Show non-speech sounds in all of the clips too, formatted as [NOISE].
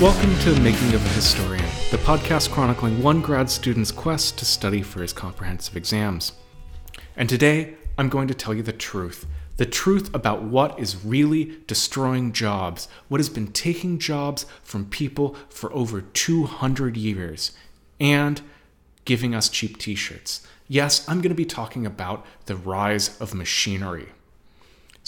Welcome to Making of a Historian, the podcast chronicling one grad student's quest to study for his comprehensive exams. And today, I'm going to tell you the truth. The truth about what is really destroying jobs, what has been taking jobs from people for over 200 years, and giving us cheap t shirts. Yes, I'm going to be talking about the rise of machinery.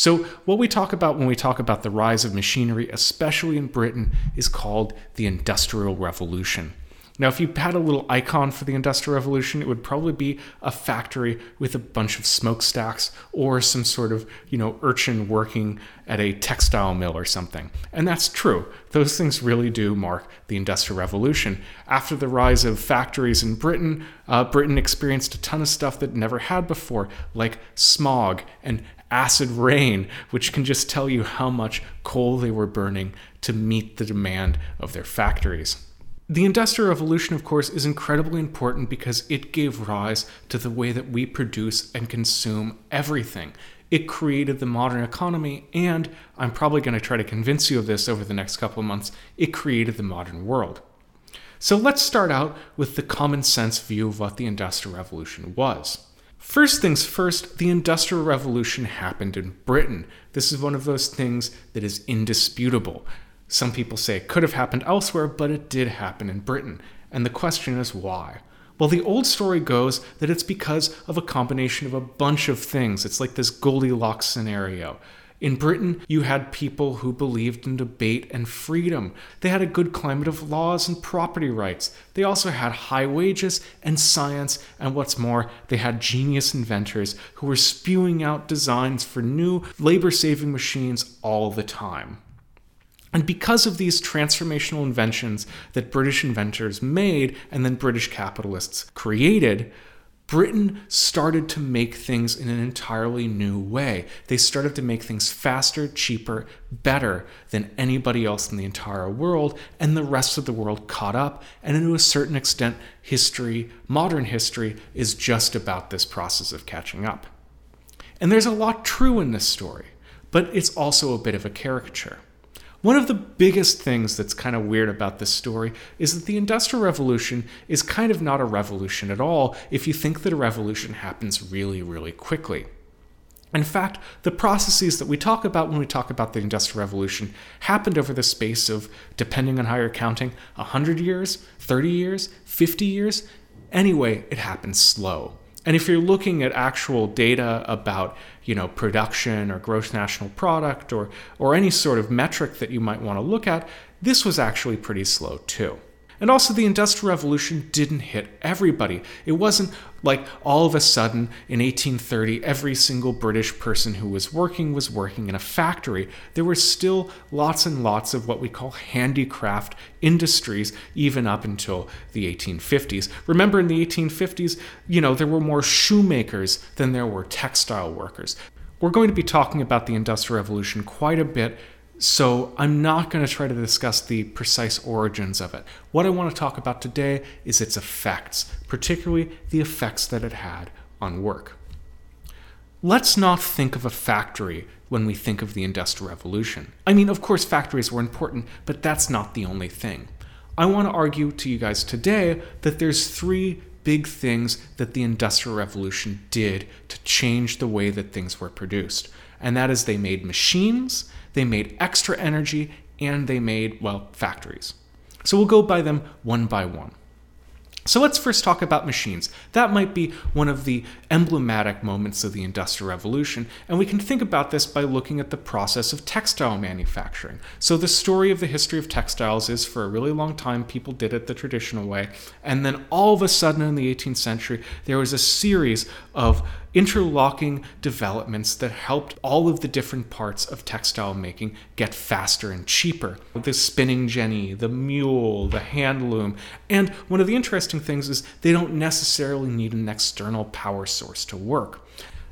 So, what we talk about when we talk about the rise of machinery, especially in Britain, is called the Industrial Revolution. Now, if you had a little icon for the Industrial Revolution, it would probably be a factory with a bunch of smokestacks or some sort of, you know, urchin working at a textile mill or something. And that's true. Those things really do mark the Industrial Revolution. After the rise of factories in Britain, uh, Britain experienced a ton of stuff that never had before, like smog and acid rain, which can just tell you how much coal they were burning to meet the demand of their factories. The Industrial Revolution, of course, is incredibly important because it gave rise to the way that we produce and consume everything. It created the modern economy, and I'm probably going to try to convince you of this over the next couple of months, it created the modern world. So let's start out with the common sense view of what the Industrial Revolution was. First things first, the Industrial Revolution happened in Britain. This is one of those things that is indisputable. Some people say it could have happened elsewhere, but it did happen in Britain. And the question is why? Well, the old story goes that it's because of a combination of a bunch of things. It's like this Goldilocks scenario. In Britain, you had people who believed in debate and freedom. They had a good climate of laws and property rights. They also had high wages and science, and what's more, they had genius inventors who were spewing out designs for new labor saving machines all the time. And because of these transformational inventions that British inventors made and then British capitalists created, Britain started to make things in an entirely new way. They started to make things faster, cheaper, better than anybody else in the entire world, and the rest of the world caught up. And to a certain extent, history, modern history, is just about this process of catching up. And there's a lot true in this story, but it's also a bit of a caricature. One of the biggest things that's kind of weird about this story is that the Industrial Revolution is kind of not a revolution at all if you think that a revolution happens really, really quickly. In fact, the processes that we talk about when we talk about the Industrial Revolution happened over the space of, depending on how you're counting, 100 years, 30 years, 50 years. Anyway, it happened slow. And if you're looking at actual data about, you know, production or gross national product or or any sort of metric that you might want to look at, this was actually pretty slow too. And also, the Industrial Revolution didn't hit everybody. It wasn't like all of a sudden in 1830, every single British person who was working was working in a factory. There were still lots and lots of what we call handicraft industries, even up until the 1850s. Remember, in the 1850s, you know, there were more shoemakers than there were textile workers. We're going to be talking about the Industrial Revolution quite a bit so I'm not going to try to discuss the precise origins of it. What I want to talk about today is its effects, particularly the effects that it had on work. Let's not think of a factory when we think of the Industrial Revolution. I mean, of course, factories were important, but that's not the only thing. I want to argue to you guys today that there's three big things that the Industrial Revolution did to change the way that things were produced. And that is they made machines, they made extra energy, and they made, well, factories. So we'll go by them one by one. So let's first talk about machines. That might be one of the emblematic moments of the Industrial Revolution, and we can think about this by looking at the process of textile manufacturing. So the story of the history of textiles is for a really long time people did it the traditional way, and then all of a sudden in the 18th century there was a series of interlocking developments that helped all of the different parts of textile making get faster and cheaper. The spinning jenny, the mule, the hand loom. And one of the interesting things is they don't necessarily need an external power source to work.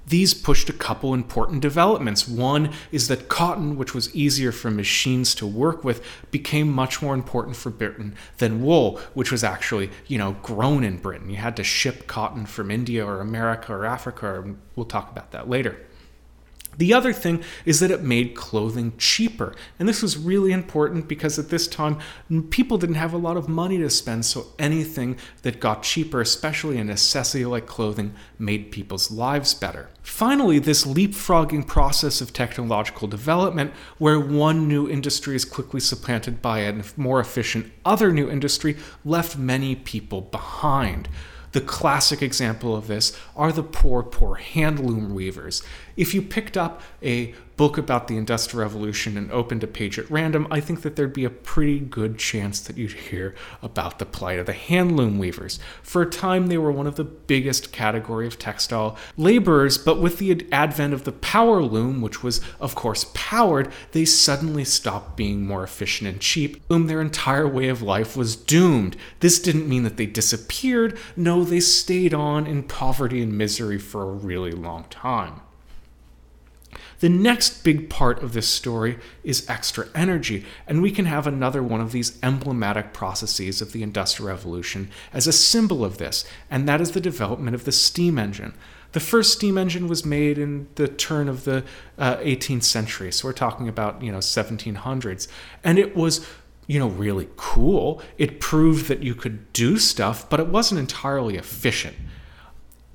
These pushed a couple important developments. One is that cotton, which was easier for machines to work with, became much more important for Britain than wool, which was actually, you know, grown in Britain. You had to ship cotton from India or America or Africa, or we'll talk about that later. The other thing is that it made clothing cheaper. And this was really important because at this time, people didn't have a lot of money to spend, so anything that got cheaper, especially a necessity like clothing, made people's lives better. Finally, this leapfrogging process of technological development, where one new industry is quickly supplanted by a more efficient other new industry, left many people behind. The classic example of this are the poor, poor handloom weavers. If you picked up a book about the Industrial Revolution and opened a page at random, I think that there'd be a pretty good chance that you'd hear about the plight of the handloom weavers. For a time, they were one of the biggest category of textile laborers, but with the advent of the power loom, which was, of course, powered, they suddenly stopped being more efficient and cheap, whom their entire way of life was doomed. This didn't mean that they disappeared, no, they stayed on in poverty and misery for a really long time. The next big part of this story is extra energy, and we can have another one of these emblematic processes of the Industrial Revolution as a symbol of this, and that is the development of the steam engine. The first steam engine was made in the turn of the uh, 18th century, so we're talking about, you know, 1700s, and it was you know, really cool. It proved that you could do stuff, but it wasn't entirely efficient.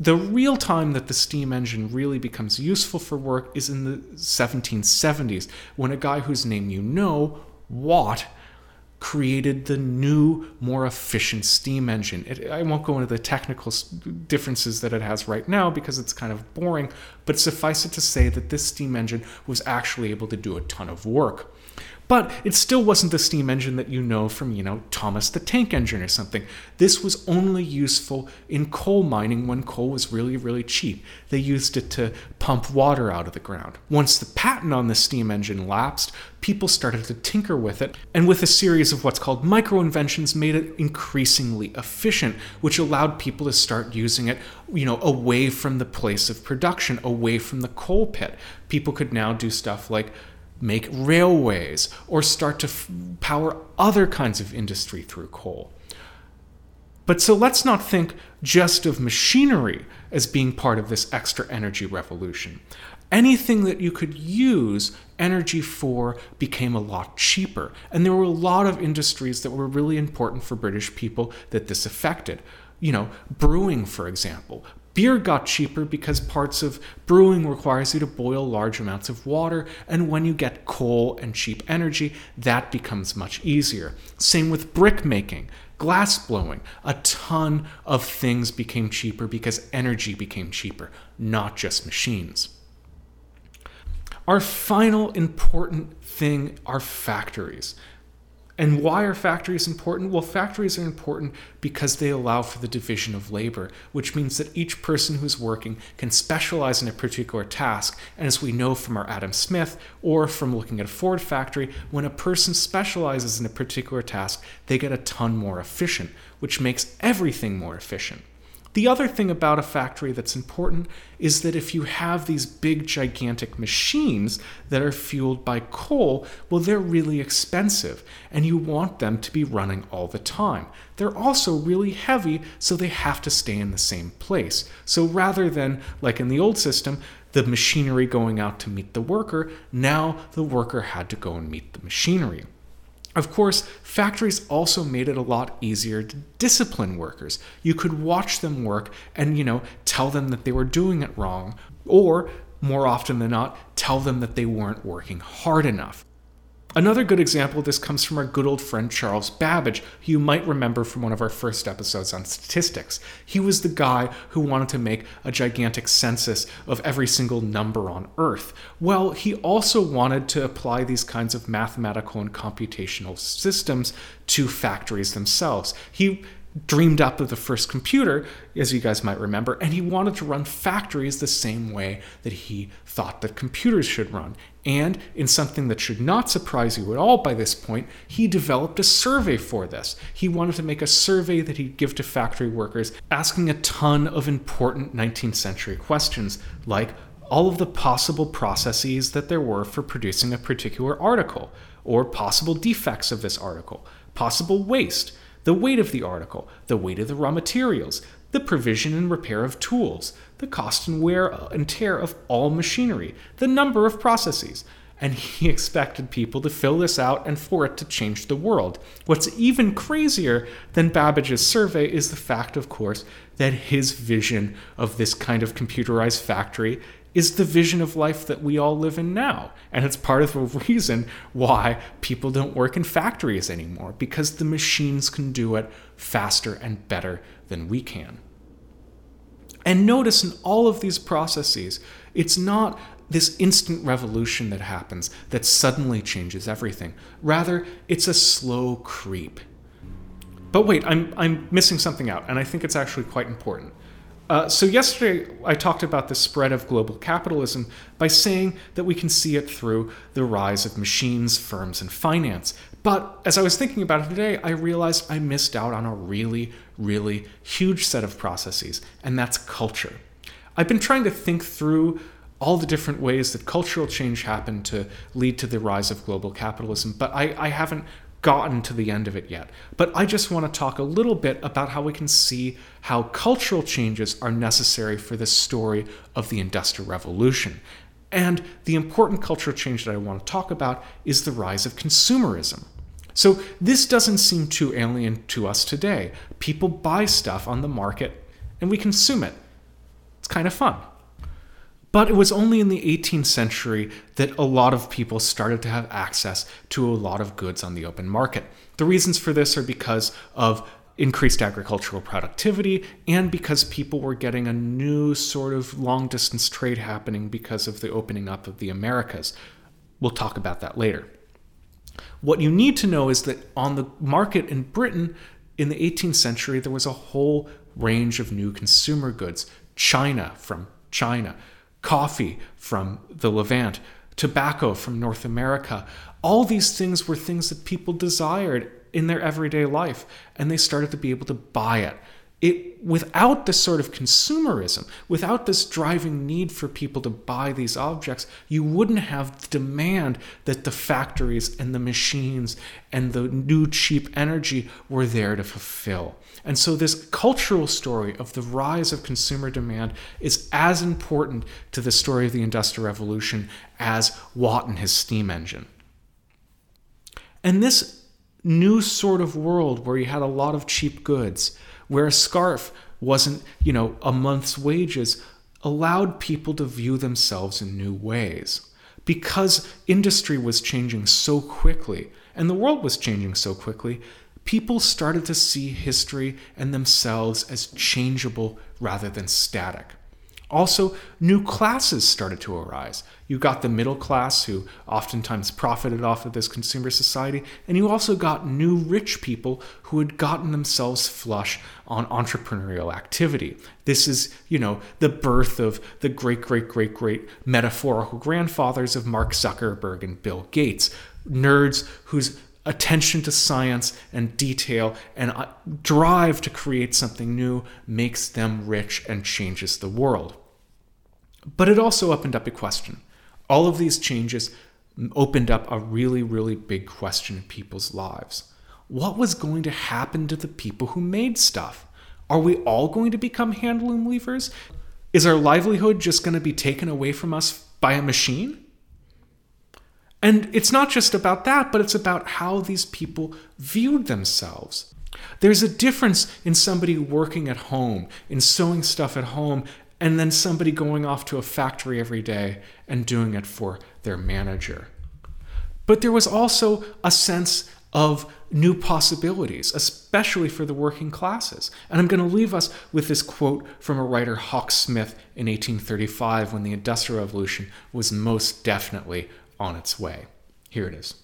The real time that the steam engine really becomes useful for work is in the 1770s, when a guy whose name you know, Watt, created the new, more efficient steam engine. It, I won't go into the technical differences that it has right now because it's kind of boring, but suffice it to say that this steam engine was actually able to do a ton of work. But it still wasn't the steam engine that you know from, you know, Thomas the Tank Engine or something. This was only useful in coal mining when coal was really, really cheap. They used it to pump water out of the ground. Once the patent on the steam engine lapsed, people started to tinker with it, and with a series of what's called micro inventions, made it increasingly efficient, which allowed people to start using it, you know, away from the place of production, away from the coal pit. People could now do stuff like make railways, or start to f- power other kinds of industry through coal. But so let's not think just of machinery as being part of this extra energy revolution. Anything that you could use energy for became a lot cheaper. And there were a lot of industries that were really important for British people that this affected. You know, brewing, for example. Beer got cheaper because parts of brewing requires you to boil large amounts of water, and when you get coal and cheap energy, that becomes much easier. Same with brick making, glass blowing. A ton of things became cheaper because energy became cheaper, not just machines. Our final important thing are factories. And why are factories important? Well, factories are important because they allow for the division of labor, which means that each person who's working can specialize in a particular task. And as we know from our Adam Smith or from looking at a Ford factory, when a person specializes in a particular task, they get a ton more efficient, which makes everything more efficient. The other thing about a factory that's important is that if you have these big, gigantic machines that are fueled by coal, well, they're really expensive and you want them to be running all the time. They're also really heavy, so they have to stay in the same place. So rather than, like in the old system, the machinery going out to meet the worker, now the worker had to go and meet the machinery. Of course, factories also made it a lot easier to discipline workers. You could watch them work and, you know, tell them that they were doing it wrong, or more often than not, tell them that they weren't working hard enough. Another good example of this comes from our good old friend Charles Babbage, who you might remember from one of our first episodes on statistics. He was the guy who wanted to make a gigantic census of every single number on Earth. Well, he also wanted to apply these kinds of mathematical and computational systems to factories themselves. He dreamed up of the first computer, as you guys might remember, and he wanted to run factories the same way that he thought that computers should run. And in something that should not surprise you at all by this point, he developed a survey for this. He wanted to make a survey that he'd give to factory workers, asking a ton of important 19th century questions, like all of the possible processes that there were for producing a particular article, or possible defects of this article, possible waste the weight of the article, the weight of the raw materials, the provision and repair of tools, the cost and wear and tear of all machinery, the number of processes. And he [LAUGHS] expected people to fill this out and for it to change the world. What's even crazier than Babbage's survey is the fact, of course, that his vision of this kind of computerized factory is the vision of life that we all live in now. And it's part of the reason why people don't work in factories anymore, because the machines can do it faster and better than we can. And notice in all of these processes, it's not this instant revolution that happens that suddenly changes everything. Rather, it's a slow creep. But wait, I'm, I'm missing something out, and I think it's actually quite important. Uh, so, yesterday I talked about the spread of global capitalism by saying that we can see it through the rise of machines, firms, and finance. But as I was thinking about it today, I realized I missed out on a really, really huge set of processes, and that's culture. I've been trying to think through all the different ways that cultural change happened to lead to the rise of global capitalism, but I, I haven't gotten to the end of it yet. But I just want to talk a little bit about how we can see how cultural changes are necessary for this story of the Industrial Revolution. And the important cultural change that I want to talk about is the rise of consumerism. So, this doesn't seem too alien to us today. People buy stuff on the market and we consume it. It's kind of fun. But it was only in the 18th century that a lot of people started to have access to a lot of goods on the open market. The reasons for this are because of increased agricultural productivity and because people were getting a new sort of long distance trade happening because of the opening up of the Americas. We'll talk about that later. What you need to know is that on the market in Britain in the 18th century, there was a whole range of new consumer goods. China from China, coffee from the Levant, tobacco from North America. All these things were things that people desired in their everyday life, and they started to be able to buy it it without this sort of consumerism, without this driving need for people to buy these objects, you wouldn't have the demand that the factories and the machines and the new cheap energy were there to fulfill. And so, this cultural story of the rise of consumer demand is as important to the story of the Industrial Revolution as Watt and his steam engine. And this new sort of world where you had a lot of cheap goods, where a scarf wasn't, you know, a month's wages, allowed people to view themselves in new ways. Because industry was changing so quickly and the world was changing so quickly, people started to see history and themselves as changeable rather than static. Also, new classes started to arise. You got the middle class who oftentimes profited off of this consumer society, and you also got new rich people who had gotten themselves flush on entrepreneurial activity. This is, you know, the birth of the great, great, great, great metaphorical grandfathers of Mark Zuckerberg and Bill Gates, nerds whose attention to science and detail and uh, drive to create something new makes them rich and changes the world. But it also opened up a question. All of these changes opened up a really, really big question in people's lives. What was going to happen to the people who made stuff? Are we all going to become handloom weavers? Is our livelihood just going to be taken away from us by a machine? And it's not just about that, but it's about how these people viewed themselves. There's a difference in somebody working at home, in sewing stuff at home, and then somebody going off to a factory every day and doing it for their manager. But there was also a sense of new possibilities, especially for the working classes. And I'm going to leave us with this quote from a writer, Hawk Smith, in 1835 when the Industrial Revolution was most definitely on its way. Here it is.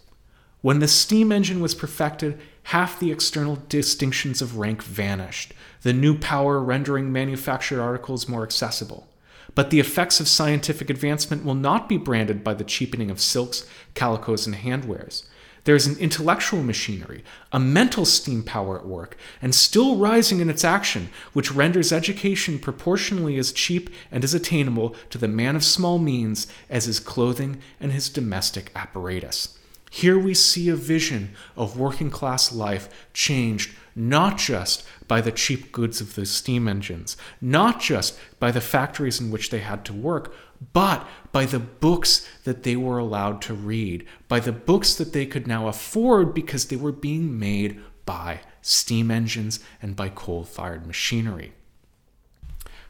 When the steam engine was perfected, half the external distinctions of rank vanished, the new power rendering manufactured articles more accessible. But the effects of scientific advancement will not be branded by the cheapening of silks, calicos, and handwares. There is an intellectual machinery, a mental steam power at work, and still rising in its action, which renders education proportionally as cheap and as attainable to the man of small means as his clothing and his domestic apparatus. Here we see a vision of working class life changed not just by the cheap goods of the steam engines, not just by the factories in which they had to work, but by the books that they were allowed to read, by the books that they could now afford because they were being made by steam engines and by coal fired machinery.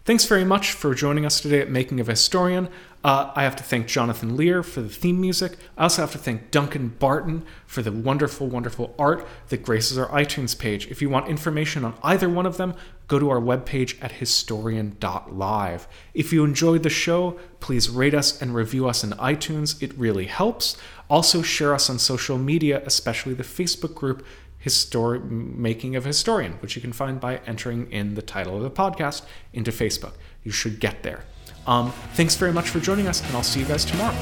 Thanks very much for joining us today at Making of a Historian. Uh, I have to thank Jonathan Lear for the theme music. I also have to thank Duncan Barton for the wonderful, wonderful art that graces our iTunes page. If you want information on either one of them, go to our webpage at historian.live. If you enjoyed the show, please rate us and review us in iTunes. It really helps. Also, share us on social media, especially the Facebook group Histori- Making of Historian, which you can find by entering in the title of the podcast into Facebook. You should get there. Um, thanks very much for joining us, and I'll see you guys tomorrow.